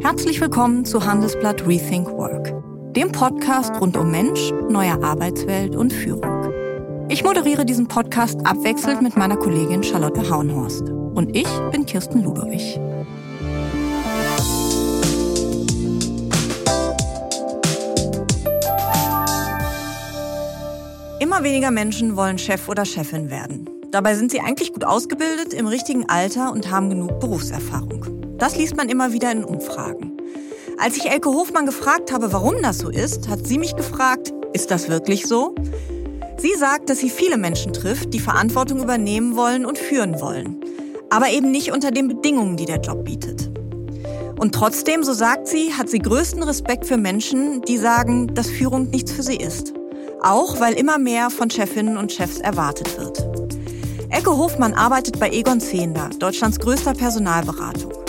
Herzlich willkommen zu Handelsblatt Rethink Work, dem Podcast rund um Mensch, neue Arbeitswelt und Führung. Ich moderiere diesen Podcast abwechselnd mit meiner Kollegin Charlotte Hauenhorst. Und ich bin Kirsten Ludowig. Immer weniger Menschen wollen Chef oder Chefin werden. Dabei sind sie eigentlich gut ausgebildet, im richtigen Alter und haben genug Berufserfahrung. Das liest man immer wieder in Umfragen. Als ich Elke Hofmann gefragt habe, warum das so ist, hat sie mich gefragt, ist das wirklich so? Sie sagt, dass sie viele Menschen trifft, die Verantwortung übernehmen wollen und führen wollen. Aber eben nicht unter den Bedingungen, die der Job bietet. Und trotzdem, so sagt sie, hat sie größten Respekt für Menschen, die sagen, dass Führung nichts für sie ist. Auch weil immer mehr von Chefinnen und Chefs erwartet wird. Elke Hofmann arbeitet bei Egon Zehnder, Deutschlands größter Personalberatung.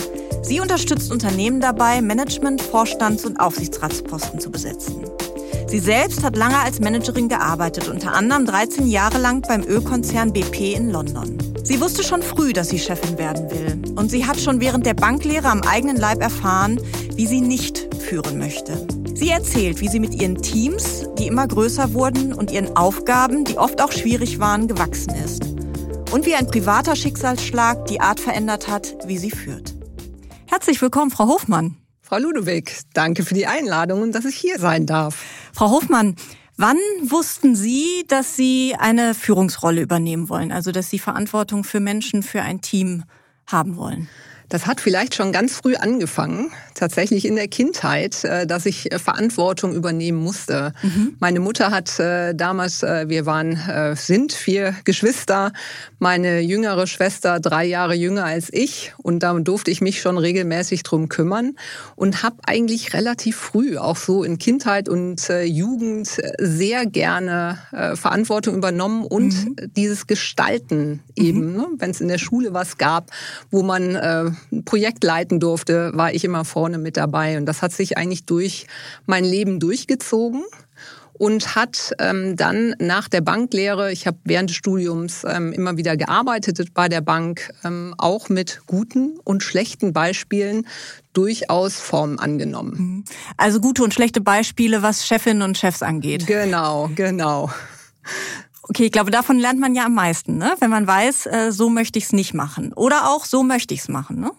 Sie unterstützt Unternehmen dabei, Management-, Vorstands- und Aufsichtsratsposten zu besetzen. Sie selbst hat lange als Managerin gearbeitet, unter anderem 13 Jahre lang beim Ölkonzern BP in London. Sie wusste schon früh, dass sie Chefin werden will. Und sie hat schon während der Banklehre am eigenen Leib erfahren, wie sie nicht führen möchte. Sie erzählt, wie sie mit ihren Teams, die immer größer wurden, und ihren Aufgaben, die oft auch schwierig waren, gewachsen ist. Und wie ein privater Schicksalsschlag die Art verändert hat, wie sie führt. Herzlich willkommen, Frau Hofmann. Frau Ludewig, danke für die Einladung und dass ich hier sein darf. Frau Hofmann, wann wussten Sie, dass Sie eine Führungsrolle übernehmen wollen, also dass Sie Verantwortung für Menschen, für ein Team haben wollen? Das hat vielleicht schon ganz früh angefangen, tatsächlich in der Kindheit, äh, dass ich äh, Verantwortung übernehmen musste. Mhm. Meine Mutter hat äh, damals, wir waren, sind vier Geschwister, meine jüngere Schwester drei Jahre jünger als ich und da durfte ich mich schon regelmäßig drum kümmern und habe eigentlich relativ früh, auch so in Kindheit und Jugend, sehr gerne Verantwortung übernommen und mhm. dieses Gestalten eben, mhm. ne? wenn es in der Schule was gab, wo man ein Projekt leiten durfte, war ich immer vorne mit dabei. Und das hat sich eigentlich durch mein Leben durchgezogen und hat ähm, dann nach der Banklehre, ich habe während des Studiums ähm, immer wieder gearbeitet bei der Bank, ähm, auch mit guten und schlechten Beispielen durchaus Form angenommen. Mhm. Also gute und schlechte Beispiele, was Chefinnen und Chefs angeht. Genau, genau. Okay, ich glaube, davon lernt man ja am meisten, ne? wenn man weiß, äh, so möchte ich es nicht machen. Oder auch so möchte ich es machen. Ne?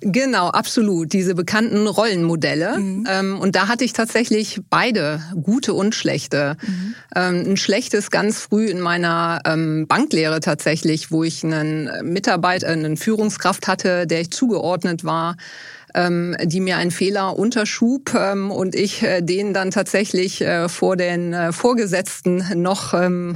Genau, absolut. Diese bekannten Rollenmodelle. Mhm. Ähm, und da hatte ich tatsächlich beide, gute und schlechte. Mhm. Ähm, ein schlechtes ganz früh in meiner ähm, Banklehre tatsächlich, wo ich einen Mitarbeiter, eine Führungskraft hatte, der ich zugeordnet war die mir einen Fehler unterschub und ich äh, den dann tatsächlich äh, vor den äh, Vorgesetzten noch äh,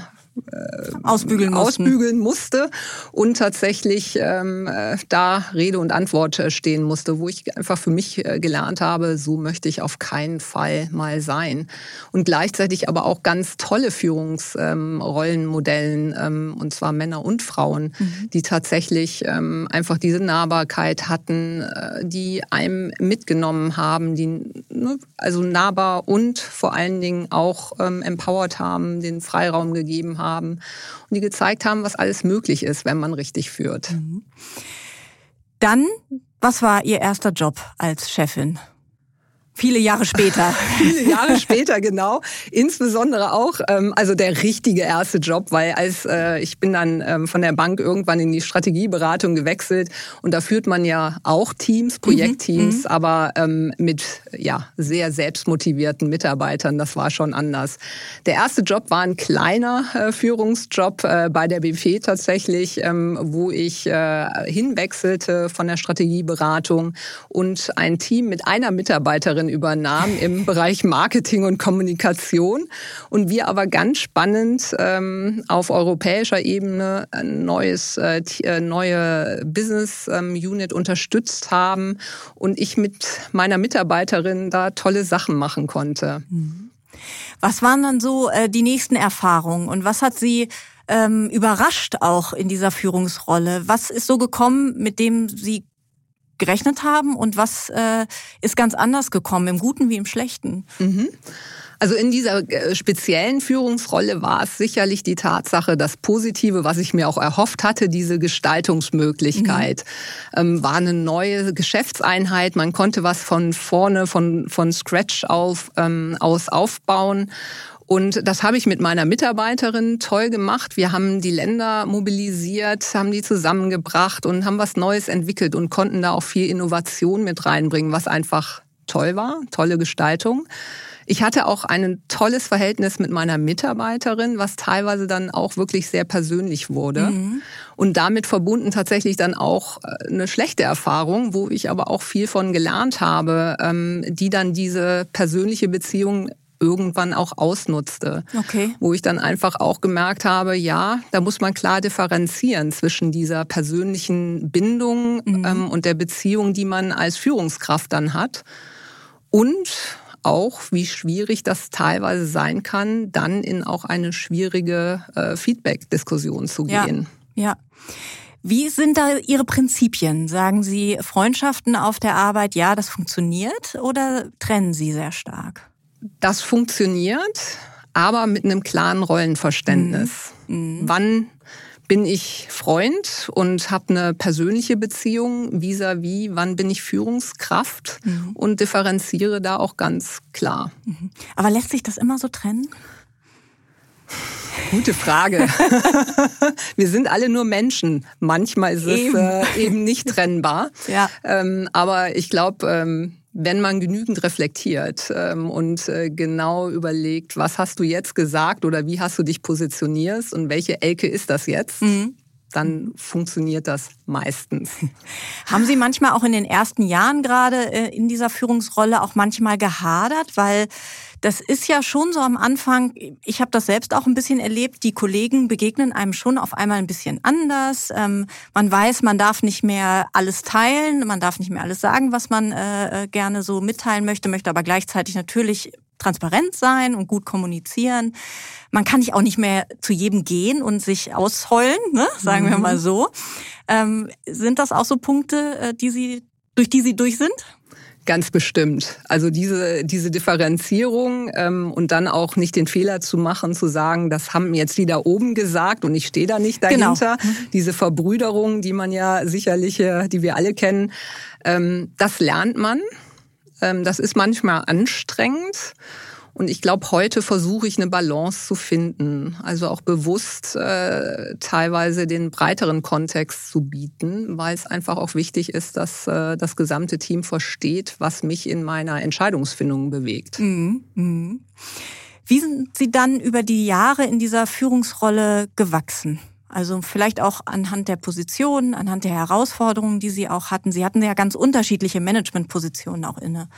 ausbügeln, ausbügeln musste und tatsächlich ähm, äh, da Rede und Antwort äh, stehen musste, wo ich einfach für mich äh, gelernt habe, so möchte ich auf keinen Fall mal sein. Und gleichzeitig aber auch ganz tolle Führungsrollenmodellen, ähm, ähm, und zwar Männer und Frauen, mhm. die tatsächlich ähm, einfach diese Nahbarkeit hatten, äh, die einem mitgenommen haben, die ne, also nahbar und vor allen Dingen auch ähm, empowered haben, den Freiraum gegeben haben und die gezeigt haben, was alles möglich ist, wenn man richtig führt. Mhm. Dann, was war Ihr erster Job als Chefin? Viele Jahre später. Viele Jahre später, genau. Insbesondere auch, ähm, also der richtige erste Job, weil als äh, ich bin dann ähm, von der Bank irgendwann in die Strategieberatung gewechselt und da führt man ja auch Teams, mhm, Projektteams, mhm, aber ähm, mit ja sehr selbstmotivierten Mitarbeitern. Das war schon anders. Der erste Job war ein kleiner äh, Führungsjob äh, bei der BP tatsächlich, ähm, wo ich äh, hinwechselte von der Strategieberatung und ein Team mit einer Mitarbeiterin dann übernahm im Bereich Marketing und Kommunikation. Und wir aber ganz spannend ähm, auf europäischer Ebene ein neues, äh, äh, neue Business ähm, Unit unterstützt haben und ich mit meiner Mitarbeiterin da tolle Sachen machen konnte. Mhm. Was waren dann so äh, die nächsten Erfahrungen und was hat Sie ähm, überrascht auch in dieser Führungsrolle? Was ist so gekommen, mit dem Sie gerechnet haben und was äh, ist ganz anders gekommen, im Guten wie im Schlechten? Mhm. Also in dieser äh, speziellen Führungsrolle war es sicherlich die Tatsache, das Positive, was ich mir auch erhofft hatte, diese Gestaltungsmöglichkeit, mhm. ähm, war eine neue Geschäftseinheit. Man konnte was von vorne, von, von Scratch auf, ähm, aus aufbauen. Und das habe ich mit meiner Mitarbeiterin toll gemacht. Wir haben die Länder mobilisiert, haben die zusammengebracht und haben was Neues entwickelt und konnten da auch viel Innovation mit reinbringen, was einfach toll war, tolle Gestaltung. Ich hatte auch ein tolles Verhältnis mit meiner Mitarbeiterin, was teilweise dann auch wirklich sehr persönlich wurde. Mhm. Und damit verbunden tatsächlich dann auch äh, eine schlechte Erfahrung, wo ich aber auch viel von gelernt habe, ähm, die dann diese persönliche Beziehung irgendwann auch ausnutzte. Okay. Wo ich dann einfach auch gemerkt habe, ja, da muss man klar differenzieren zwischen dieser persönlichen Bindung mhm. ähm, und der Beziehung, die man als Führungskraft dann hat. Und auch, wie schwierig das teilweise sein kann, dann in auch eine schwierige äh, Feedback-Diskussion zu gehen. Ja. ja. Wie sind da Ihre Prinzipien? Sagen Sie Freundschaften auf der Arbeit, ja, das funktioniert oder trennen Sie sehr stark? Das funktioniert, aber mit einem klaren Rollenverständnis. Mhm. mhm. Wann bin ich Freund und habe eine persönliche Beziehung vis-à-vis, -vis, wann bin ich Führungskraft mhm. und differenziere da auch ganz klar. Mhm. Aber lässt sich das immer so trennen? Gute Frage. Wir sind alle nur Menschen. Manchmal ist es eben, äh, eben nicht trennbar. ja. Ähm, aber ich glaube, ähm, wenn man genügend reflektiert ähm, und äh, genau überlegt, was hast du jetzt gesagt oder wie hast du dich positioniert und welche Elke ist das jetzt, mhm. dann funktioniert das meistens. Haben Sie manchmal auch in den ersten Jahren gerade äh, in dieser Führungsrolle auch manchmal gehadert, weil das ist ja schon so am Anfang, ich habe das selbst auch ein bisschen erlebt, die Kollegen begegnen einem schon auf einmal ein bisschen anders. Ähm, man weiß, man darf nicht mehr alles teilen, man darf nicht mehr alles sagen, was man äh, äh gerne so mitteilen möchte, möchte aber gleichzeitig natürlich transparent sein und gut kommunizieren. Man kann nicht auch nicht mehr zu jedem gehen und sich ausheulen, ne? sagen mhm. wir mal so. Ähm, sind das auch so Punkte, äh, die Sie, durch die Sie durch sind? Ganz bestimmt. Also diese, diese Differenzierung ähm, und dann auch nicht den Fehler zu machen, zu sagen, das haben jetzt die da oben gesagt und ich stehe da nicht dahinter. Genau. Diese Verbrüderung, die man ja sicherlich, äh, die wir alle kennen, ähm, das lernt man. Ähm, das ist manchmal anstrengend. Und ich glaube, heute versuche ich eine Balance zu finden, also auch bewusst äh, teilweise den breiteren Kontext zu bieten, weil es einfach auch wichtig ist, dass äh, das gesamte Team versteht, was mich in meiner Entscheidungsfindung bewegt. Mhm. Mhm. Wie sind Sie dann über die Jahre in dieser Führungsrolle gewachsen? Also vielleicht auch anhand der Positionen, anhand der Herausforderungen, die Sie auch hatten. Sie hatten ja ganz unterschiedliche Managementpositionen auch inne.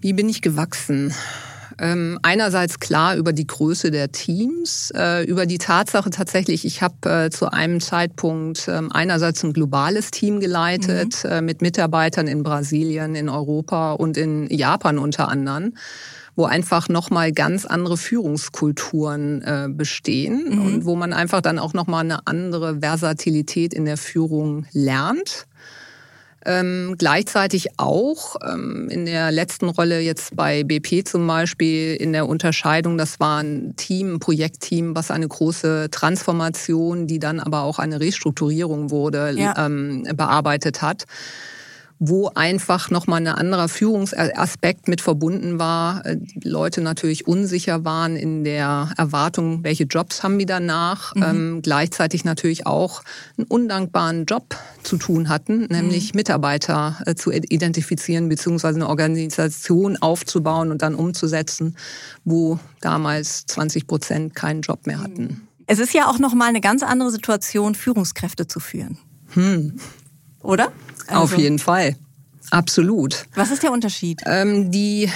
Wie bin ich gewachsen? Ähm, einerseits klar über die Größe der Teams, äh, über die Tatsache tatsächlich, ich habe äh, zu einem Zeitpunkt äh, einerseits ein globales Team geleitet mhm. Äh, mit Mitarbeitern in Brasilien, in Europa und in Japan unter anderem wo einfach nochmal ganz andere Führungskulturen äh, bestehen mhm. und wo man einfach dann auch nochmal eine andere Versatilität in der Führung lernt. Ähm, gleichzeitig auch ähm, in der letzten Rolle jetzt bei BP zum Beispiel in der Unterscheidung, das war ein Team, ein Projektteam, was eine große Transformation, die dann aber auch eine Restrukturierung wurde, ja. ähm, bearbeitet hat wo einfach nochmal ein anderer Führungsaspekt mit verbunden war. Äh, die Leute natürlich unsicher waren in der Erwartung, welche Jobs haben wir danach. Mhm. Ähm, gleichzeitig natürlich auch einen undankbaren Job zu tun hatten, nämlich mhm. Mitarbeiter äh, zu identifizieren beziehungsweise eine Organisation aufzubauen und dann umzusetzen, wo damals 20 Prozent keinen Job mehr hatten. Es ist ja auch nochmal eine ganz andere Situation, Führungskräfte zu führen. Hm. Oder? Also, Auf jeden Fall. Absolut. Was ist der Unterschied? Ähm, die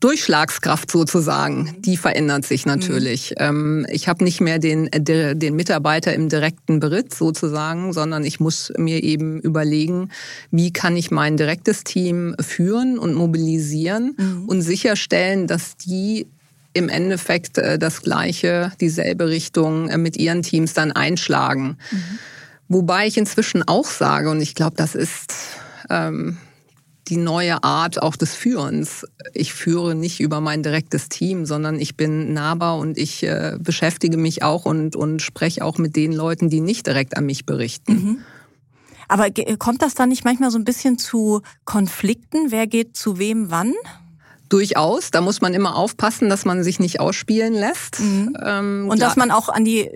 Durchschlagskraft sozusagen, die verändert sich natürlich. Mhm. ich habe nicht mehr den, den Mitarbeiter im direkten Beritt sozusagen, sondern ich muss mir eben überlegen, wie kann ich mein direktes Team führen und mobilisieren mhm. und sicherstellen, dass die im Endeffekt äh, das gleiche, dieselbe Richtung äh, mit ihren Teams dann einschlagen. Mhm. Wobei ich inzwischen auch sage, und ich glaube, das ist ähm, die neue Art auch des Führens. Ich führe nicht über mein direktes Team, sondern ich bin nahbar und ich äh, beschäftige mich auch und, und spreche auch mit den Leuten, die nicht direkt an mich berichten. Mhm. Aber kommt das dann nicht manchmal so ein bisschen zu Konflikten? Wer geht zu wem wann? Durchaus. Da muss man immer aufpassen, dass man sich nicht ausspielen lässt. Mhm. Ähm, und dass man auch an die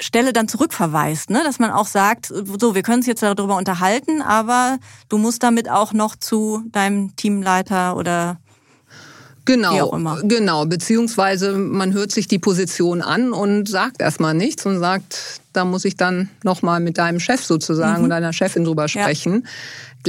Stelle dann zurückverweist, ne? Dass man auch sagt, so, wir können uns jetzt darüber unterhalten, aber du musst damit auch noch zu deinem Teamleiter oder Genau, genau. Beziehungsweise man hört sich die Position an und sagt erstmal nichts und sagt, da muss ich dann nochmal mit deinem Chef sozusagen mhm. und deiner Chefin drüber sprechen. Ja.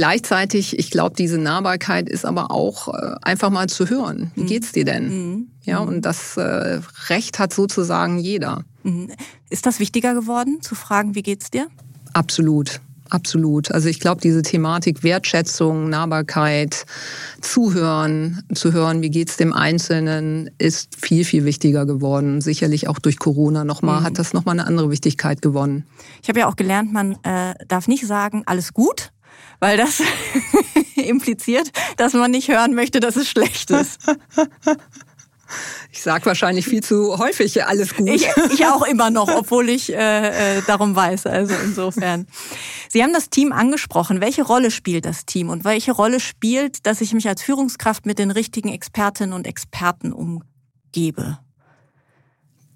Gleichzeitig, ich glaube, diese Nahbarkeit ist aber auch äh, einfach mal zu hören. Wie mhm. geht's dir denn? Mhm. Ja, mhm. und das äh, Recht hat sozusagen jeder. Mhm. Ist das wichtiger geworden, zu fragen, wie geht's dir? Absolut. Absolut. Also ich glaube, diese Thematik Wertschätzung, Nahbarkeit, Zuhören, zu hören, wie geht's dem Einzelnen, ist viel, viel wichtiger geworden. Sicherlich auch durch Corona nochmal, mhm. hat das nochmal eine andere Wichtigkeit gewonnen. Ich habe ja auch gelernt, man äh, darf nicht sagen, alles gut, weil das impliziert, dass man nicht hören möchte, dass es schlecht ist. Ich sage wahrscheinlich viel zu häufig alles gut. Ich, ich auch immer noch, obwohl ich äh, äh, darum weiß. Also insofern. Sie haben das Team angesprochen. Welche Rolle spielt das Team und welche Rolle spielt, dass ich mich als Führungskraft mit den richtigen Expertinnen und Experten umgebe?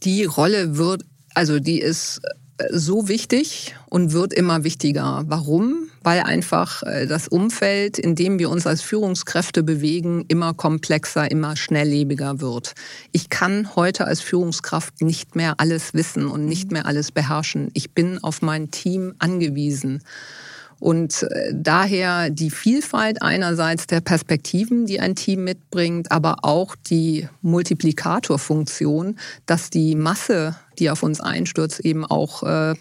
Die Rolle wird, also die ist so wichtig und wird immer wichtiger. Warum? Weil einfach äh, das Umfeld, in dem wir uns als Führungskräfte bewegen, immer komplexer, immer schnelllebiger wird. Ich kann heute als Führungskraft nicht mehr alles wissen und nicht mehr alles beherrschen. Ich bin auf mein Team angewiesen. Und äh, daher die Vielfalt einerseits der Perspektiven, die ein Team mitbringt, aber auch die Multiplikatorfunktion, dass die Masse, die auf uns einstürzt, eben auch äh,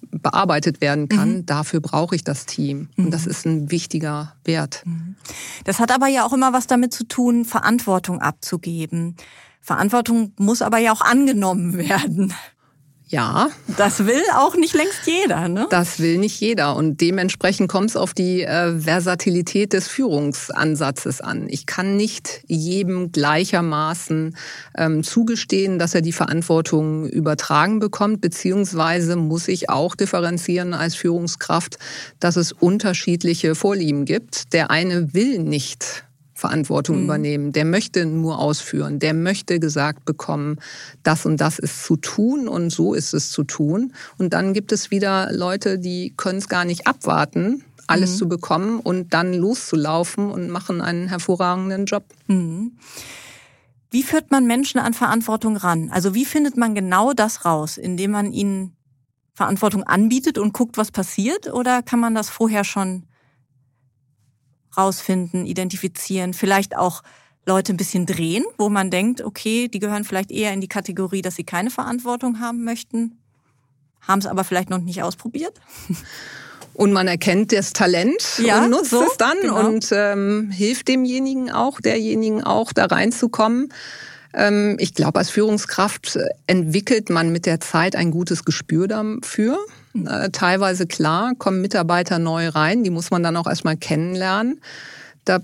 bearbeitet werden kann. Mhm. Dafür brauche ich das Team. Und das mhm. ist ein wichtiger Wert. Mhm. Das hat aber ja auch immer was damit zu tun, Verantwortung abzugeben. Verantwortung muss aber ja auch angenommen werden. Ja. Das will auch nicht längst jeder, ne? Das will nicht jeder. Und dementsprechend kommt es auf die äh, Versatilität des Führungsansatzes an. Ich kann nicht jedem gleichermaßen ähm, zugestehen, dass er die Verantwortung übertragen bekommt, beziehungsweise muss ich auch differenzieren als Führungskraft, dass es unterschiedliche Vorlieben gibt. Der eine will nicht Verantwortung mhm. übernehmen. Der möchte nur ausführen. Der möchte gesagt bekommen, das und das ist zu tun und so ist es zu tun. Und dann gibt es wieder Leute, die können es gar nicht abwarten, alles mhm. zu bekommen und dann loszulaufen und machen einen hervorragenden Job. Mhm. Wie führt man Menschen an Verantwortung ran? Also wie findet man genau das raus, indem man ihnen Verantwortung anbietet und guckt, was passiert? Oder kann man das vorher schon rausfinden, identifizieren, vielleicht auch Leute ein bisschen drehen, wo man denkt, okay, die gehören vielleicht eher in die Kategorie, dass sie keine Verantwortung haben möchten, haben es aber vielleicht noch nicht ausprobiert. Und man erkennt das Talent ja, und nutzt so, es dann genau. und ähm, hilft demjenigen auch, derjenigen auch, da reinzukommen. Ähm, ich glaube, als Führungskraft entwickelt man mit der Zeit ein gutes Gespür dafür. Äh, teilweise klar, kommen Mitarbeiter neu rein, die muss man dann auch erstmal kennenlernen. Da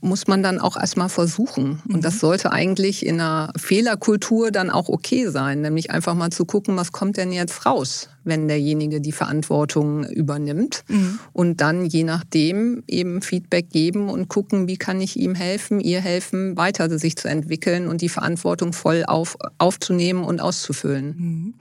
muss man dann auch erstmal versuchen. Und das mhm. sollte eigentlich in einer Fehlerkultur dann auch okay sein, nämlich einfach mal zu gucken, was kommt denn jetzt raus? Wenn derjenige die Verantwortung übernimmt. Mhm. Und dann je nachdem eben Feedback geben und gucken, wie kann ich ihm helfen, ihr helfen, weiter sich zu entwickeln und die Verantwortung voll auf, aufzunehmen und auszufüllen. Mhm.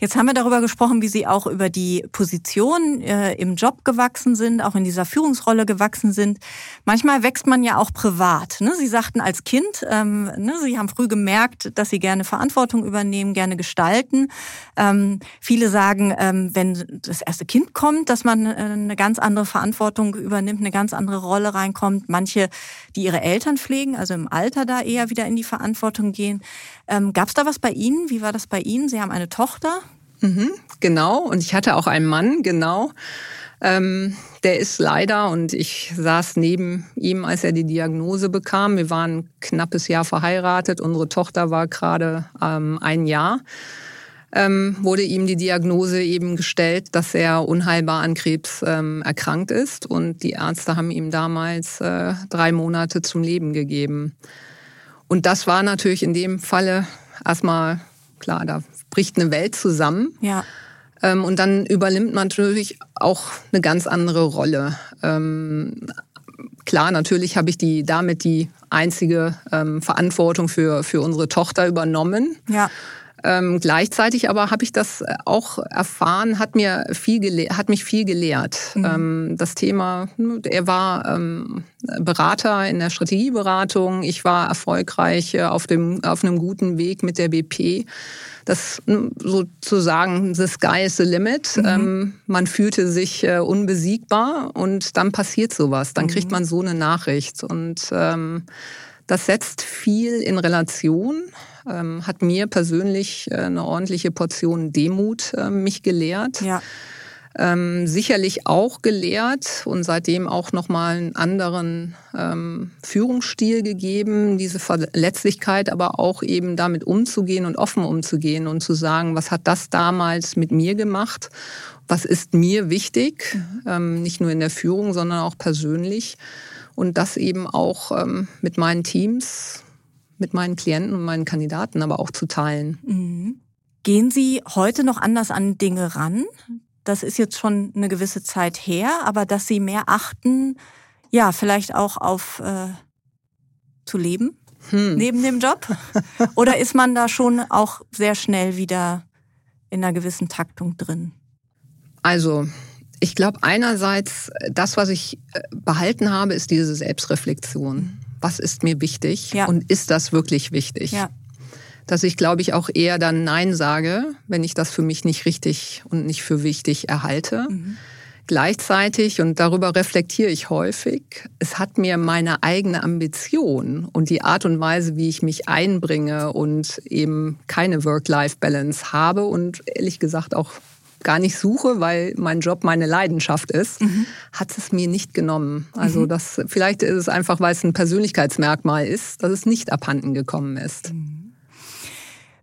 Jetzt haben wir darüber gesprochen, wie Sie auch über die Position äh, im Job gewachsen sind, auch in dieser Führungsrolle gewachsen sind. Manchmal wächst man ja auch privat. Ne? Sie sagten als Kind, ähm, ne, Sie haben früh gemerkt, dass Sie gerne Verantwortung übernehmen, gerne gestalten. Ähm, viele sagen, ähm, wenn das erste Kind kommt, dass man äh, eine ganz andere Verantwortung übernimmt, eine ganz andere Rolle reinkommt. Manche, die ihre Eltern pflegen, also im Alter da eher wieder in die Verantwortung gehen. Ähm, Gab es da was bei Ihnen? Wie war das bei Ihnen? Sie haben eine Tochter. Mhm, genau, und ich hatte auch einen Mann, genau. Ähm, der ist leider, und ich saß neben ihm, als er die Diagnose bekam. Wir waren ein knappes Jahr verheiratet. Unsere Tochter war gerade ähm, ein Jahr. Ähm, wurde ihm die Diagnose eben gestellt, dass er unheilbar an Krebs ähm, erkrankt ist. Und die Ärzte haben ihm damals äh, drei Monate zum Leben gegeben. Und das war natürlich in dem Falle erstmal klar, da bricht eine Welt zusammen. Ja. Ähm, und dann übernimmt man natürlich auch eine ganz andere Rolle. Ähm, klar, natürlich habe ich die damit die einzige ähm, Verantwortung für, für unsere Tochter übernommen. Ja. Ähm, gleichzeitig aber habe ich das auch erfahren, hat mir viel hat mich viel gelehrt. Mhm. Ähm, das Thema, er war ähm, Berater in der Strategieberatung, ich war erfolgreich äh, auf dem auf einem guten Weg mit der BP. Das sozusagen the sky is the limit. Mhm. Ähm, man fühlte sich äh, unbesiegbar und dann passiert sowas. Dann kriegt mhm. man so eine Nachricht und ähm, das setzt viel in Relation ähm, hat mir persönlich äh, eine ordentliche Portion Demut äh, mich gelehrt. Ja. Ähm, sicherlich auch gelehrt und seitdem auch nochmal einen anderen ähm, Führungsstil gegeben, diese Verletzlichkeit, aber auch eben damit umzugehen und offen umzugehen und zu sagen, was hat das damals mit mir gemacht, was ist mir wichtig, mhm. ähm, nicht nur in der Führung, sondern auch persönlich und das eben auch ähm, mit meinen Teams mit meinen Klienten und meinen Kandidaten aber auch zu teilen. Mhm. Gehen Sie heute noch anders an Dinge ran? Das ist jetzt schon eine gewisse Zeit her, aber dass Sie mehr achten, ja, vielleicht auch auf äh, zu leben hm. neben dem Job? Oder ist man da schon auch sehr schnell wieder in einer gewissen Taktung drin? Also, ich glaube einerseits, das, was ich äh, behalten habe, ist diese Selbstreflexion was ist mir wichtig ja. und ist das wirklich wichtig? Ja. Dass ich, glaube ich, auch eher dann Nein sage, wenn ich das für mich nicht richtig und nicht für wichtig erhalte. Mhm. Gleichzeitig, und darüber reflektiere ich häufig, es hat mir meine eigene Ambition und die Art und Weise, wie ich mich einbringe und eben keine Work-Life-Balance habe und ehrlich gesagt auch gar nicht suche, weil mein Job meine Leidenschaft ist, mhm. hat es mir nicht genommen. Also mhm. das vielleicht ist es einfach, weil es ein Persönlichkeitsmerkmal ist, dass es nicht abhanden gekommen ist. Mhm.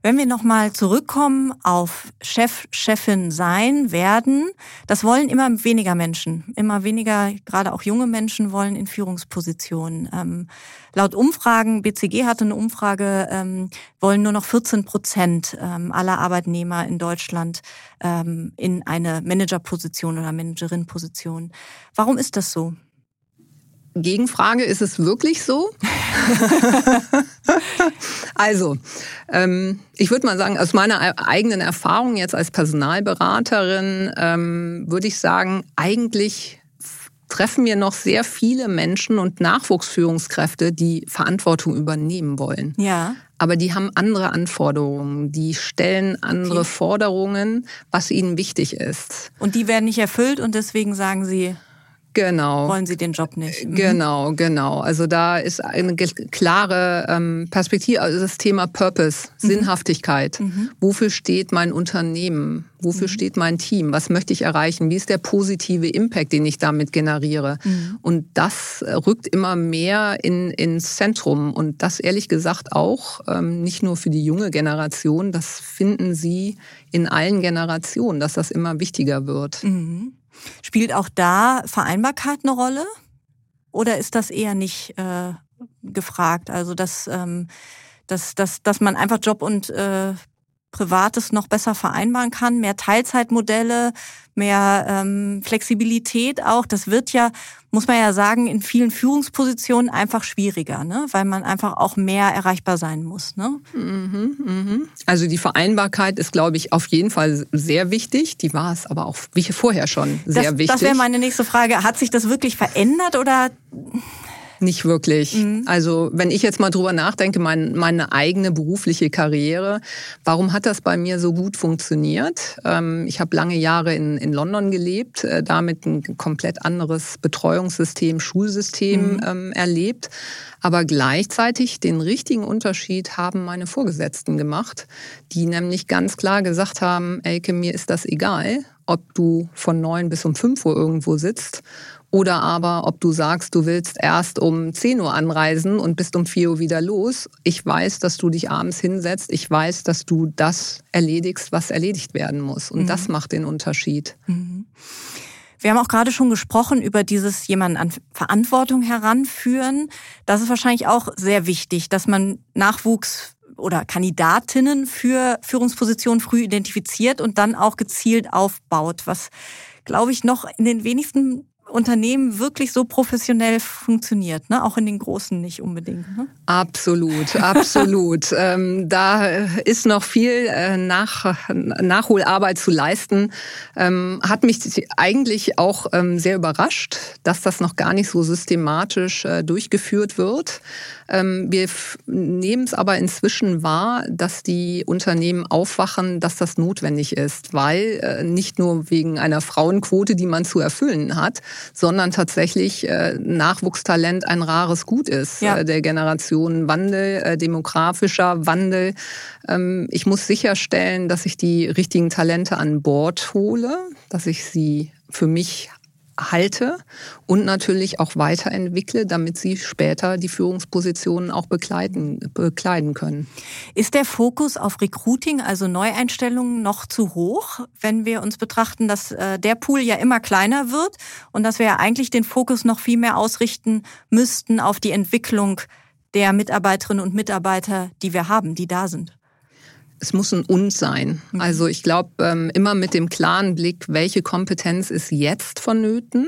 Wenn wir nochmal zurückkommen auf Chef, Chefin sein werden, das wollen immer weniger Menschen. Immer weniger, gerade auch junge Menschen wollen in Führungspositionen. Ähm, laut Umfragen, BCG hatte eine Umfrage, ähm, wollen nur noch 14 Prozent ähm, aller Arbeitnehmer in Deutschland ähm, in eine Managerposition oder Managerin-Position. Warum ist das so? Gegenfrage, ist es wirklich so? also, ähm, ich würde mal sagen, aus meiner eigenen Erfahrung jetzt als Personalberaterin ähm, würde ich sagen, eigentlich treffen wir noch sehr viele Menschen und Nachwuchsführungskräfte, die Verantwortung übernehmen wollen. Ja. Aber die haben andere Anforderungen, die stellen andere okay. Forderungen, was ihnen wichtig ist. Und die werden nicht erfüllt und deswegen sagen sie, Genau. Wollen Sie den Job nicht? Mhm. Genau, genau. Also da ist eine klare ähm, Perspektive, also das Thema Purpose, mhm. Sinnhaftigkeit. Mhm. Wofür steht mein Unternehmen? Wofür mhm. steht mein Team? Was möchte ich erreichen? Wie ist der positive Impact, den ich damit generiere? Und das rückt immer mehr in, ins Zentrum. Und das ehrlich gesagt auch ähm, nicht nur für die junge Generation, das finden Sie in allen Generationen, dass das immer wichtiger wird. Mhm. Spielt auch da Vereinbarkeit eine Rolle? Oder ist das eher nicht äh, gefragt? Also dass, ähm, dass, dass, dass man einfach Job und äh, Privates noch besser vereinbaren kann, mehr Teilzeitmodelle, mehr ähm, Flexibilität auch. Das wird ja, muss man ja sagen, in vielen Führungspositionen einfach schwieriger, ne? weil man einfach auch mehr erreichbar sein muss. Ne? Mhm, mhm. Also die Vereinbarkeit ist, glaube ich, auf jeden Fall sehr wichtig. Die war es aber auch wie vorher schon sehr das, wichtig. Das wäre meine nächste Frage. Hat sich das wirklich verändert oder nicht wirklich. Mhm. Also wenn ich jetzt mal drüber nachdenke, mein, meine eigene berufliche Karriere, warum hat das bei mir so gut funktioniert? Ähm, ich habe lange Jahre in, in London gelebt, äh, damit ein komplett anderes Betreuungssystem, Schulsystem mhm. ähm, erlebt. Aber gleichzeitig den richtigen Unterschied haben meine Vorgesetzten gemacht, die nämlich ganz klar gesagt haben, Elke, mir ist das egal, ob du von neun bis um fünf Uhr irgendwo sitzt Oder aber, ob du sagst, du willst erst um 10 Uhr anreisen und bist um 4 Uhr wieder los. Ich weiß, dass du dich abends hinsetzt. Ich weiß, dass du das erledigst, was erledigt werden muss. Und mhm. das macht den Unterschied. Mhm. Wir haben auch gerade schon gesprochen über dieses jemanden an Verantwortung heranführen. Das ist wahrscheinlich auch sehr wichtig, dass man Nachwuchs oder Kandidatinnen für Führungspositionen früh identifiziert und dann auch gezielt aufbaut, was glaube ich noch in den wenigsten Unternehmen wirklich so professionell funktioniert, ne? auch in den großen nicht unbedingt. Ne? Absolut, absolut. ähm, da ist noch viel äh, nach, Nachholarbeit zu leisten. Ähm, hat mich eigentlich auch ähm, sehr überrascht, dass das noch gar nicht so systematisch äh, durchgeführt wird. Ähm, wir nehmen es aber inzwischen wahr, dass die Unternehmen aufwachen, dass das notwendig ist, weil äh, nicht nur wegen einer Frauenquote, die man zu erfüllen hat, sondern tatsächlich äh, Nachwuchstalent ein rares Gut ist. Ja. Äh, der Generationenwandel, äh, demografischer Wandel. Ähm, ich muss sicherstellen, dass ich die richtigen Talente an Bord hole, dass ich sie für mich halte und natürlich auch weiterentwickle, damit sie später die Führungspositionen auch bekleiden, bekleiden können. Ist der Fokus auf Recruiting, also Neueinstellungen, noch zu hoch, wenn wir uns betrachten, dass äh, der Pool ja immer kleiner wird und dass wir ja eigentlich den Fokus noch viel mehr ausrichten müssten auf die Entwicklung der Mitarbeiterinnen und Mitarbeiter, die wir haben, die da sind? Es muss ein Und sein. Mhm. Also ich glaube, ähm, immer mit dem klaren Blick, welche Kompetenz ist jetzt vonnöten,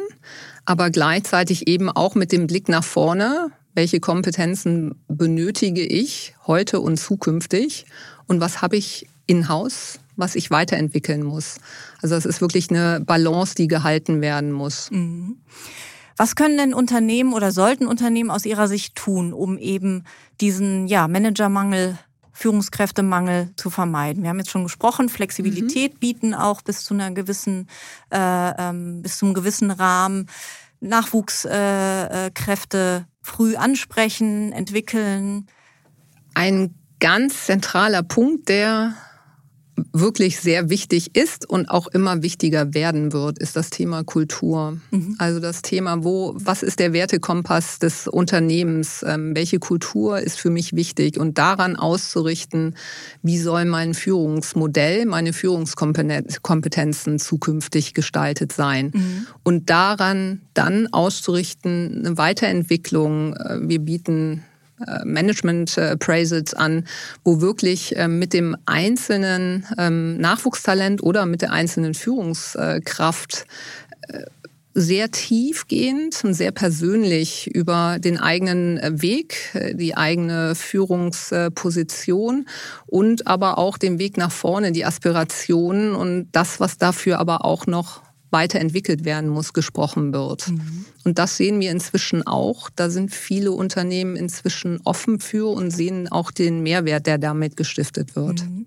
aber gleichzeitig eben auch mit dem Blick nach vorne, welche Kompetenzen benötige ich heute und zukünftig und was habe ich in-house, was ich weiterentwickeln muss. Also es ist wirklich eine Balance, die gehalten werden muss. Mhm. Was können denn Unternehmen oder sollten Unternehmen aus Ihrer Sicht tun, um eben diesen ja, Managermangel Führungskräftemangel zu vermeiden. Wir haben jetzt schon gesprochen, Flexibilität mhm. bieten auch bis zu einer gewissen, äh, ähm, bis zum gewissen Rahmen, Nachwuchskräfte äh, äh früh ansprechen, entwickeln. Ein ganz zentraler Punkt, der wirklich sehr wichtig ist und auch immer wichtiger werden wird, ist das Thema Kultur. Mhm. Also das Thema, wo, was ist der Wertekompass des Unternehmens? Ähm, welche Kultur ist für mich wichtig? Und daran auszurichten, wie soll mein Führungsmodell, meine Führungskompetenzen zukünftig gestaltet sein? Mhm. Und daran dann auszurichten, eine Weiterentwicklung. Äh, wir bieten Management Appraisals an, wo wirklich ähm, mit dem einzelnen ähm, Nachwuchstalent oder mit der einzelnen Führungskraft äh, sehr tiefgehend und sehr persönlich über den eigenen äh, Weg, die eigene Führungsposition und aber auch den Weg nach vorne, die Aspirationen und das, was dafür aber auch noch weiterentwickelt werden muss, gesprochen wird. Mhm. Und das sehen wir inzwischen auch. Da sind viele Unternehmen inzwischen offen für und sehen auch den Mehrwert, der damit gestiftet wird. Mhm.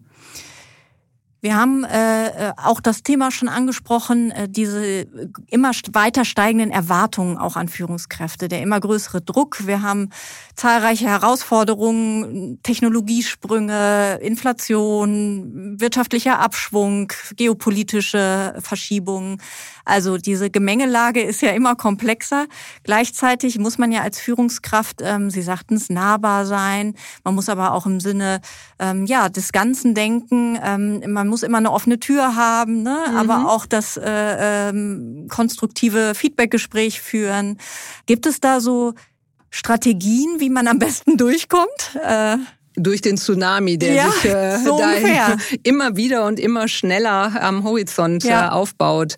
Wir haben äh, auch das Thema schon angesprochen, äh, diese immer weiter steigenden Erwartungen auch an Führungskräfte, der immer größere Druck. Wir haben zahlreiche Herausforderungen, Technologiesprünge, Inflation, wirtschaftlicher Abschwung, geopolitische Verschiebungen. Also diese Gemengelage ist ja immer komplexer. Gleichzeitig muss man ja als Führungskraft, ähm, Sie sagten es, nahbar sein. Man muss aber auch im Sinne ähm, ja des Ganzen denken. Ähm, man muss immer eine offene Tür haben, ne? Mhm. aber auch das äh, ähm, konstruktive Feedbackgespräch führen. Gibt es da so Strategien, wie man am besten durchkommt? Äh, durch den Tsunami, der ja, sich äh, so da immer wieder und immer schneller am Horizont ja. äh, aufbaut.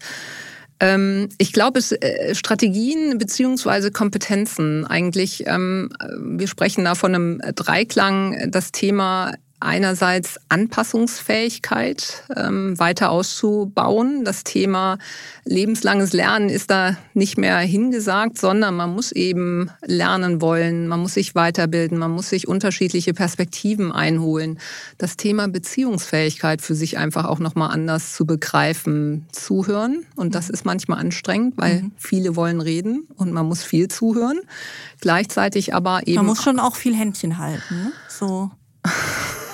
Ähm, ich glaube, es äh, Strategien beziehungsweise Kompetenzen eigentlich. Ähm, wir sprechen da von einem Dreiklang. Das Thema einerseits Anpassungsfähigkeit ähm, weiter auszubauen. Das Thema lebenslanges Lernen ist da nicht mehr hingesagt, sondern man muss eben lernen wollen, man muss sich weiterbilden, man muss sich unterschiedliche Perspektiven einholen. Das Thema Beziehungsfähigkeit für sich einfach auch nochmal anders zu begreifen, zuhören. Und das ist manchmal anstrengend, weil mhm. viele wollen reden und man muss viel zuhören. Gleichzeitig aber eben. Man muss schon auch viel Händchen halten, ne? So.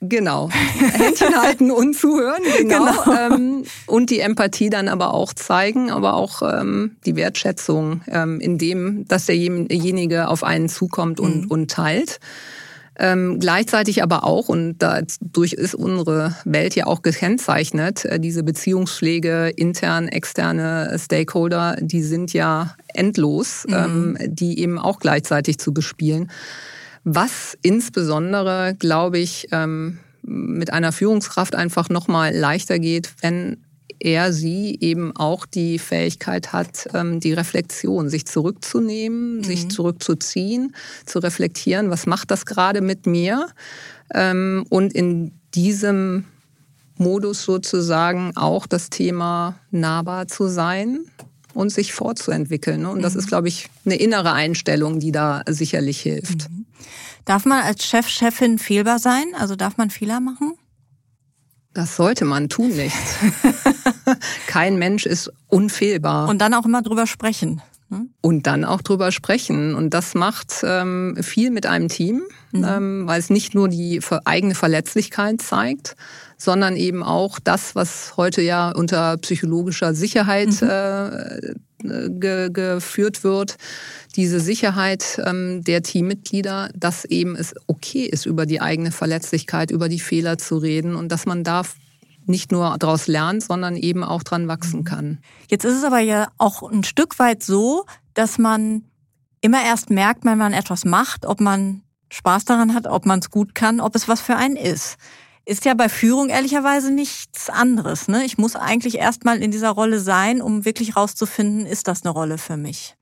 Genau. Händchen halten und zuhören, genau. genau. Ähm, und die Empathie dann aber auch zeigen, aber auch ähm, die Wertschätzung ähm, in dem, dass derjenige auf einen zukommt und, mhm. und teilt. Ähm, gleichzeitig aber auch, und dadurch ist unsere Welt ja auch gekennzeichnet, äh, diese Beziehungspflege, intern, externe Stakeholder, die sind ja endlos, mhm. ähm, die eben auch gleichzeitig zu bespielen. Was insbesondere, glaube ich, ähm, mit einer Führungskraft einfach nochmal leichter geht, wenn er sie eben auch die Fähigkeit hat, ähm, die Reflexion, sich zurückzunehmen, mhm. sich zurückzuziehen, zu reflektieren, was macht das gerade mit mir? Ähm, und in diesem Modus sozusagen auch das Thema nahbar zu sein und sich fortzuentwickeln. Und das mhm. ist, glaube ich, eine innere Einstellung, die da sicherlich hilft. Mhm. Darf man als Chef, Chefin fehlbar sein? Also darf man Fehler machen? Das sollte man tun nicht. Kein Mensch ist unfehlbar. Und dann auch immer drüber sprechen. Ne? Und dann auch drüber sprechen. Und das macht ähm, viel mit einem Team, mhm. ähm, weil es nicht nur die eigene Verletzlichkeit zeigt, sondern eben auch das, was heute ja unter psychologischer Sicherheit mhm. äh, ge geführt wird, diese Sicherheit ähm, der Teammitglieder, dass eben es okay ist, über die eigene Verletzlichkeit, über die Fehler zu reden und dass man da nicht nur daraus lernt, sondern eben auch dran wachsen kann. Jetzt ist es aber ja auch ein Stück weit so, dass man immer erst merkt, wenn man etwas macht, ob man Spaß daran hat, ob man es gut kann, ob es was für einen ist. Ist ja bei Führung ehrlicherweise nichts anderes. Ne? Ich muss eigentlich erstmal in dieser Rolle sein, um wirklich rauszufinden, ist das eine Rolle für mich.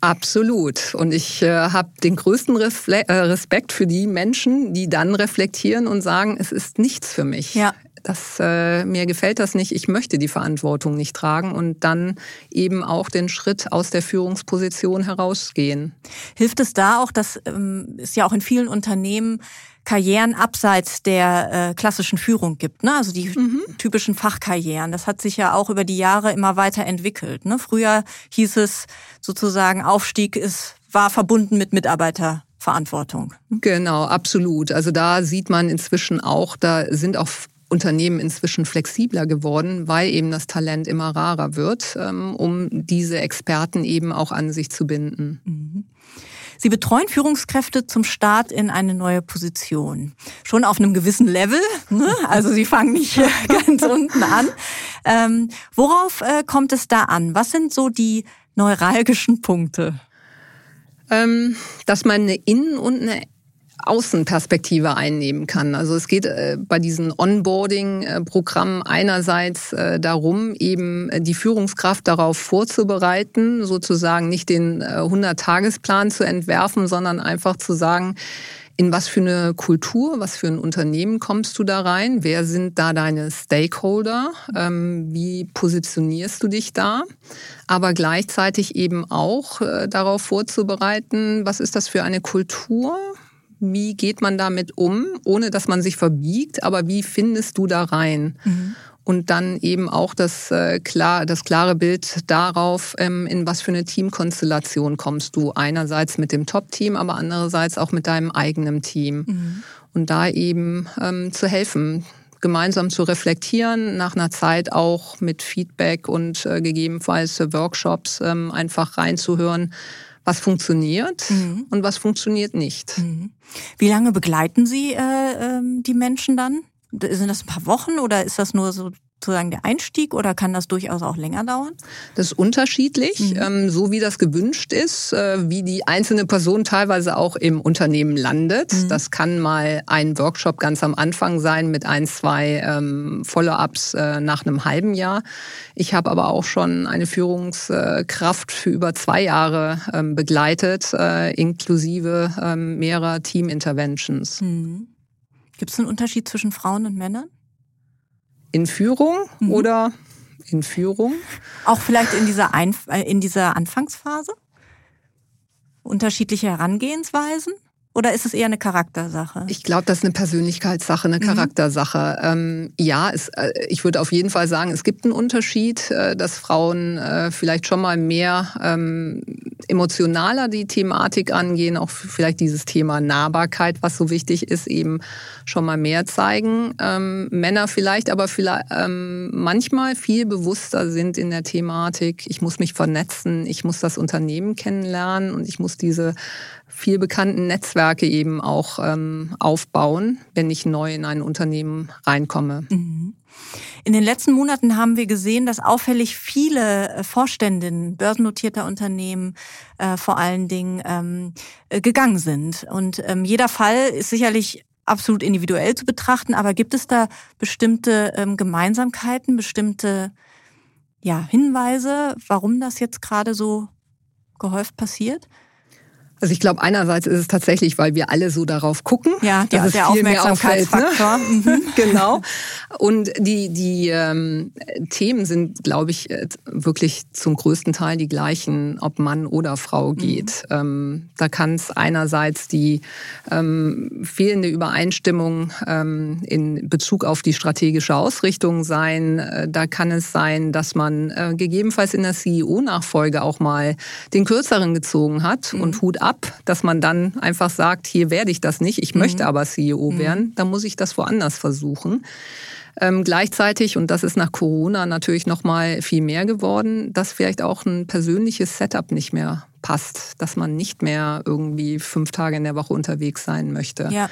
Absolut. Und ich äh, habe den größten Refle äh, Respekt für die Menschen, die dann reflektieren und sagen, es ist nichts für mich. Ja. Das, äh, mir gefällt das nicht, ich möchte die Verantwortung nicht tragen und dann eben auch den Schritt aus der Führungsposition herausgehen. Hilft es da auch, das ähm, ist ja auch in vielen Unternehmen Karrieren abseits der äh, klassischen Führung gibt, ne? Also die mhm. typischen Fachkarrieren. Das hat sich ja auch über die Jahre immer weiter entwickelt. Ne? Früher hieß es sozusagen, Aufstieg ist, war verbunden mit Mitarbeiterverantwortung. Genau, absolut. Also da sieht man inzwischen auch, da sind auch Unternehmen inzwischen flexibler geworden, weil eben das Talent immer rarer wird, ähm, um diese Experten eben auch an sich zu binden. Mhm. Sie betreuen Führungskräfte zum Start in eine neue Position. Schon auf einem gewissen Level. Ne? Also Sie fangen nicht ganz unten an. Ähm, worauf äh, kommt es da an? Was sind so die neuralgischen Punkte? Ähm, dass man eine Innen- und eine Außenperspektive einnehmen kann. Also es geht äh, bei diesen Onboarding-Programmen einerseits äh, darum, eben die Führungskraft darauf vorzubereiten, sozusagen nicht den 100-Tagesplan äh, zu entwerfen, sondern einfach zu sagen, in was für eine Kultur, was für ein Unternehmen kommst du da rein? Wer sind da deine Stakeholder? Ähm, wie positionierst du dich da? Aber gleichzeitig eben auch darauf vorzubereiten, was ist das für eine Kultur? Wie geht man damit um, ohne dass man sich verbiegt, aber wie findest du da rein? Mhm. Und dann eben auch das, äh, klar, das klare Bild darauf, ähm, in was für eine Teamkonstellation kommst du. Einerseits mit dem Top-Team, aber andererseits auch mit deinem eigenen Team. Mhm. Und da eben ähm, zu helfen, gemeinsam zu reflektieren, nach einer Zeit auch mit Feedback und äh, gegebenenfalls Workshops ähm, einfach reinzuhören, was funktioniert mhm. und was funktioniert nicht. Mhm. Wie lange begleiten Sie äh, äh, die Menschen dann? Sind das ein paar Wochen oder ist das nur so sozusagen der Einstieg oder kann das durchaus auch länger dauern? Das ist unterschiedlich, mhm. ähm, so wie das gewünscht ist, äh, wie die einzelne Person teilweise auch im Unternehmen landet. Mhm. Das kann mal ein Workshop ganz am Anfang sein mit ein, zwei ähm, Follow-ups äh, nach einem halben Jahr. Ich habe aber auch schon eine Führungskraft für über zwei Jahre ähm, begleitet, äh, inklusive ähm, mehrerer Team-Interventions. Mhm. Gibt es einen Unterschied zwischen Frauen und Männern? In Führung mhm. oder in Führung. Auch vielleicht in dieser, Einf äh, in dieser Anfangsphase? Unterschiedliche Herangehensweisen? Oder ist es eher eine Charaktersache? Ich glaube, das ist eine Persönlichkeitssache, eine mhm. Charaktersache. Ähm, ja, es, äh, ich würde auf jeden Fall sagen, es gibt einen Unterschied, äh, dass Frauen äh, vielleicht schon mal mehr ähm, emotionaler die Thematik angehen, auch vielleicht dieses Thema Nahbarkeit, was so wichtig ist, eben schon mal mehr zeigen. Ähm, Männer vielleicht, aber vielleicht ähm, manchmal viel bewusster sind in der Thematik. Ich muss mich vernetzen, ich muss das Unternehmen kennenlernen und ich muss diese viel bekannten Netzwerke eben auch ähm, aufbauen, wenn ich neu in ein Unternehmen reinkomme. Mhm. In den letzten Monaten haben wir gesehen, dass auffällig viele äh, Vorständinnen börsennotierter Unternehmen äh, vor allen Dingen ähm, äh, gegangen sind. Und ähm, jeder Fall ist sicherlich absolut individuell zu betrachten, aber gibt es da bestimmte ähm, Gemeinsamkeiten, bestimmte ja, Hinweise, warum das jetzt gerade so gehäuft passiert? Also ich glaube, einerseits ist es tatsächlich, weil wir alle so darauf gucken, ja, die, dass es der viel mehr auffällt. Ne? Mhm. genau. Und die, die ähm, Themen sind, glaube ich, äh, wirklich zum größten Teil die gleichen, ob Mann oder Frau mhm. geht. Mhm. Ähm, da kann es einerseits die ähm, fehlende Übereinstimmung ähm, in Bezug auf die strategische Ausrichtung sein. Äh, da kann es sein, dass man äh, gegebenenfalls in der CEO-Nachfolge auch mal den Kürzeren gezogen hat mhm. und Hut ab, dass man dann einfach sagt, hier werde ich das nicht, ich mhm. möchte aber CEO mhm. werden, dann muss ich das woanders versuchen. Ähm, gleichzeitig, und das ist nach Corona natürlich noch mal viel mehr geworden, dass vielleicht auch ein persönliches Setup nicht mehr passt, dass man nicht mehr irgendwie fünf Tage in der Woche unterwegs sein möchte. Ja.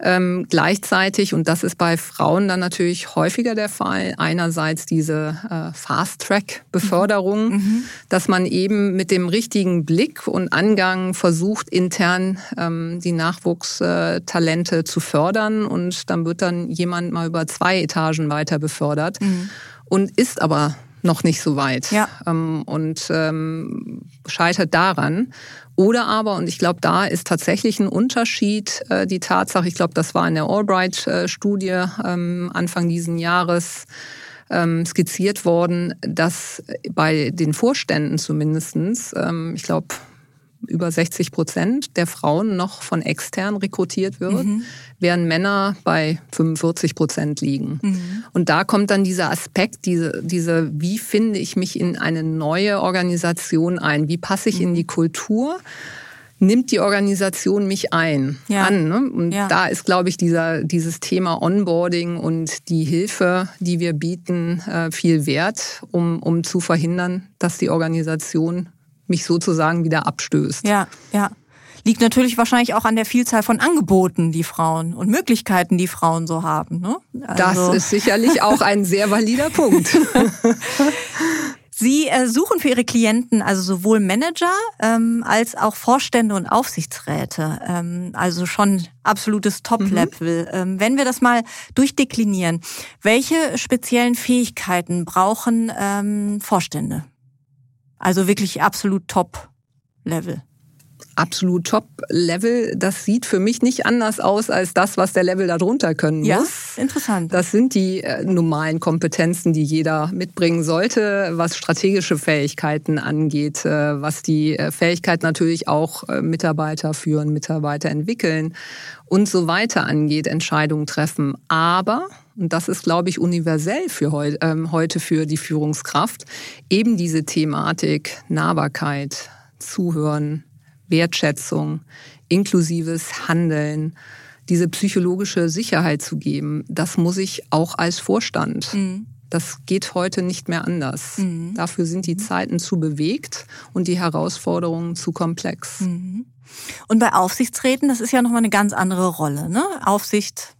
Ähm, gleichzeitig, und das ist bei Frauen dann natürlich häufiger der Fall, einerseits diese äh, Fast-Track-Beförderung, mhm. mhm. dass man eben mit dem richtigen Blick und Angang versucht, intern ähm, die Nachwuchstalente zu fördern und dann wird dann jemand mal über zwei Etagen weiter befördert mhm. und ist aber noch nicht so weit ja. ähm, und ähm, scheitert daran. Oder aber, und ich glaube, da ist tatsächlich ein Unterschied, äh, die Tatsache, ich glaube, das war in der Albright-Studie ähm, Anfang diesen Jahres ähm, skizziert worden, dass bei den Vorständen zumindestens, ähm, ich glaube, über 60 Prozent der Frauen noch von extern rekrutiert wird, mhm. während Männer bei 45 Prozent liegen. Mhm. Und da kommt dann dieser Aspekt, diese, diese, wie finde ich mich in eine neue Organisation ein? Wie passe ich mhm. in die Kultur? Nimmt die Organisation mich ein ja. an? Ne? Und ja. da ist, glaube ich, dieser, dieses Thema Onboarding und die Hilfe, die wir bieten, äh, viel wert, um, um zu verhindern, dass die Organisation mich sozusagen wieder abstößt. Ja, ja. Liegt natürlich wahrscheinlich auch an der Vielzahl von Angeboten, die Frauen und Möglichkeiten, die Frauen so haben. Ne? Also. Das ist sicherlich auch ein sehr valider Punkt. Sie äh, suchen für Ihre Klienten also sowohl Manager ähm, als auch Vorstände und Aufsichtsräte. Ähm, also schon absolutes Top-Level. Mhm. Ähm, wenn wir das mal durchdeklinieren, welche speziellen Fähigkeiten brauchen ähm, Vorstände? Also wirklich absolut Top-Level. Absolut Top-Level. Das sieht für mich nicht anders aus als das, was der Level darunter können ja, muss. Interessant. Das sind die äh, normalen Kompetenzen, die jeder mitbringen sollte, was strategische Fähigkeiten angeht, äh, was die äh, Fähigkeit natürlich auch äh, Mitarbeiter führen, Mitarbeiter entwickeln und so weiter angeht, Entscheidungen treffen. Aber und das ist, glaube ich, universell für heu, ähm, heute für die Führungskraft, eben diese Thematik Nahbarkeit, Zuhören, Wertschätzung, inklusives Handeln, diese psychologische Sicherheit zu geben, das muss ich auch als Vorstand. Mhm. Das geht heute nicht mehr anders. Mhm. Dafür sind die Zeiten zu bewegt und die Herausforderungen zu komplex. Mhm. Und bei Aufsichtsräten, das ist ja nochmal eine ganz andere Rolle. Ne? Aufsicht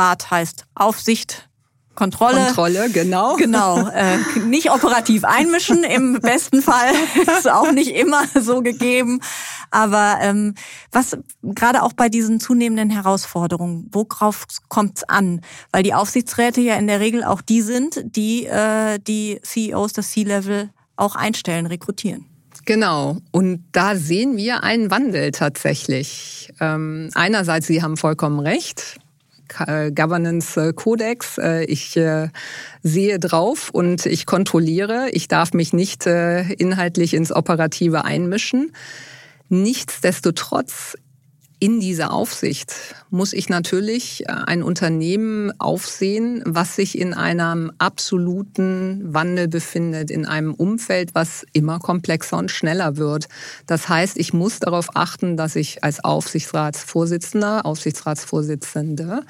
Rat heißt Aufsicht, Kontrolle. Kontrolle, genau. Genau. Äh, nicht operativ einmischen, im besten Fall ist auch nicht immer so gegeben. Aber ähm, was gerade auch bei diesen zunehmenden Herausforderungen, worauf kommt es an? Weil die Aufsichtsräte ja in der Regel auch die sind, die äh, die CEOs, das C-Level auch einstellen, rekrutieren. Genau. Und da sehen wir einen Wandel tatsächlich. Ähm, einerseits, Sie haben vollkommen recht. Äh, Governance Codex. Äh, ich äh, sehe drauf und ich kontrolliere. Ich darf mich nicht inhaltlich ins Operative einmischen. Nichtsdestotrotz in dieser Aufsicht muss ich natürlich äh, ein Unternehmen aufsehen, was sich in einem absoluten Wandel befindet, in einem Umfeld, was immer komplexer und schneller wird. Das heißt, ich muss darauf achten, dass ich als Aufsichtsratsvorsitzender, Aufsichtsratsvorsitzende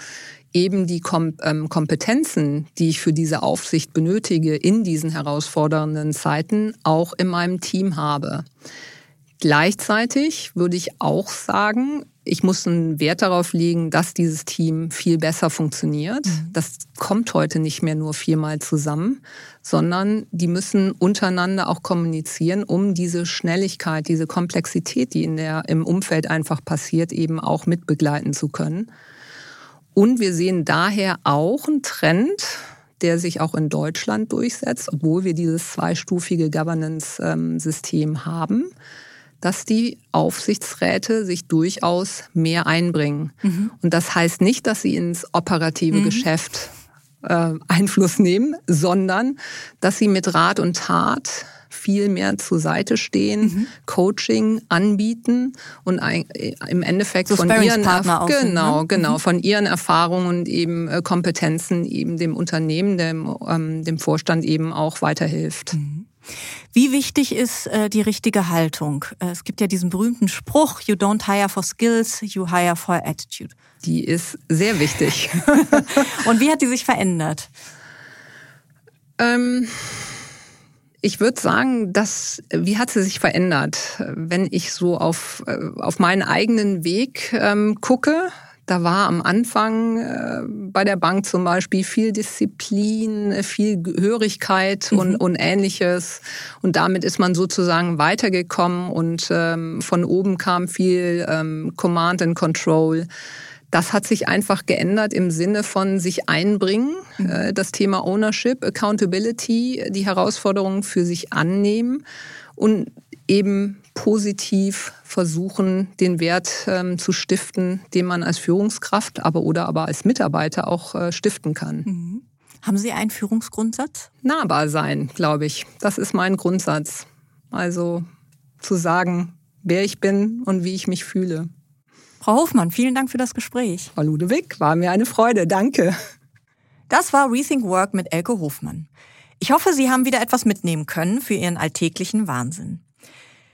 eben die ähm, Kompetenzen, die ich für diese Aufsicht benötige in diesen herausfordernden Zeiten, auch in meinem Team habe. Gleichzeitig würde ich auch sagen, ich muss einen Wert darauf legen, dass dieses Team viel besser funktioniert. Mhm. Das kommt heute nicht mehr nur viermal zusammen, sondern die müssen untereinander auch kommunizieren, um diese Schnelligkeit, diese Komplexität, die in der, im Umfeld einfach passiert, eben auch mitbegleiten zu können. Und wir sehen daher auch einen Trend, der sich auch in Deutschland durchsetzt, obwohl wir dieses zweistufige Governance-System haben dass die Aufsichtsräte sich durchaus mehr einbringen. Mhm. Und das heißt nicht, dass sie ins operative mhm. Geschäft äh, Einfluss nehmen, sondern dass sie mit Rat und Tat viel mehr zur Seite stehen, mhm. Coaching anbieten und ein, äh, im Endeffekt so von ihren genau, ne? genau, mhm. von ihren Erfahrungen und eben äh, Kompetenzen eben dem Unternehmen, dem, ähm, dem Vorstand eben auch weiterhilft. Mhm. Wie wichtig ist äh, die richtige Haltung? Äh, es gibt ja diesen berühmten Spruch, you don't hire for skills, you hire for attitude. Die ist sehr wichtig. Und wie hat die sich verändert? Ähm, ich würde sagen, dass, wie hat sie sich verändert? Wenn ich so auf, äh, auf meinen eigenen Weg ähm, gucke, da war am Anfang äh, bei der Bank zum Beispiel viel Disziplin, viel Gehörigkeit mhm. und, und ähnliches. Und damit ist man sozusagen weitergekommen und ähm, von oben kam viel ähm, Command and Control. Das hat sich einfach geändert im Sinne von sich einbringen, mhm. äh, das Thema Ownership, Accountability, die Herausforderungen für sich annehmen und eben positiv versuchen, den Wert ähm, zu stiften, den man als Führungskraft, aber oder aber als Mitarbeiter auch äh, stiften kann. Mhm. Haben Sie einen Führungsgrundsatz? Nahbar sein, glaube ich. Das ist mein Grundsatz. Also zu sagen, wer ich bin und wie ich mich fühle. Frau Hofmann, vielen Dank für das Gespräch. Frau Ludewig, war mir eine Freude. Danke. Das war Rethink Work mit Elke Hofmann. Ich hoffe, Sie haben wieder etwas mitnehmen können für Ihren alltäglichen Wahnsinn.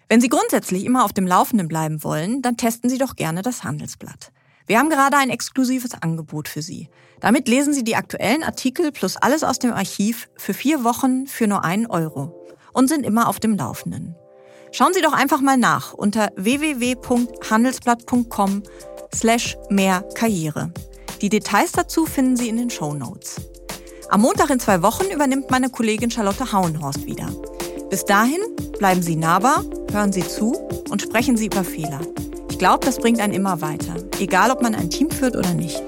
Wenn Sie grundsätzlich immer auf dem Laufenden bleiben wollen, dann testen Sie doch gerne das Handelsblatt. Wir haben gerade ein exklusives Angebot für Sie. Damit lesen Sie die aktuellen Artikel plus alles aus dem Archiv für vier Wochen für nur einen Euro und sind immer auf dem Laufenden. Schauen Sie doch einfach mal nach unter www.handelsblatt.com slash mehr Karriere. Die Details dazu finden Sie in den Show Notes. Am Montag in zwei Wochen übernimmt meine Kollegin Charlotte Hauenhorst wieder. Bis dahin bleiben Sie nahbar, hören Sie zu und sprechen Sie über Fehler. Ich glaube, das bringt einen immer weiter, egal ob man ein Team führt oder nicht.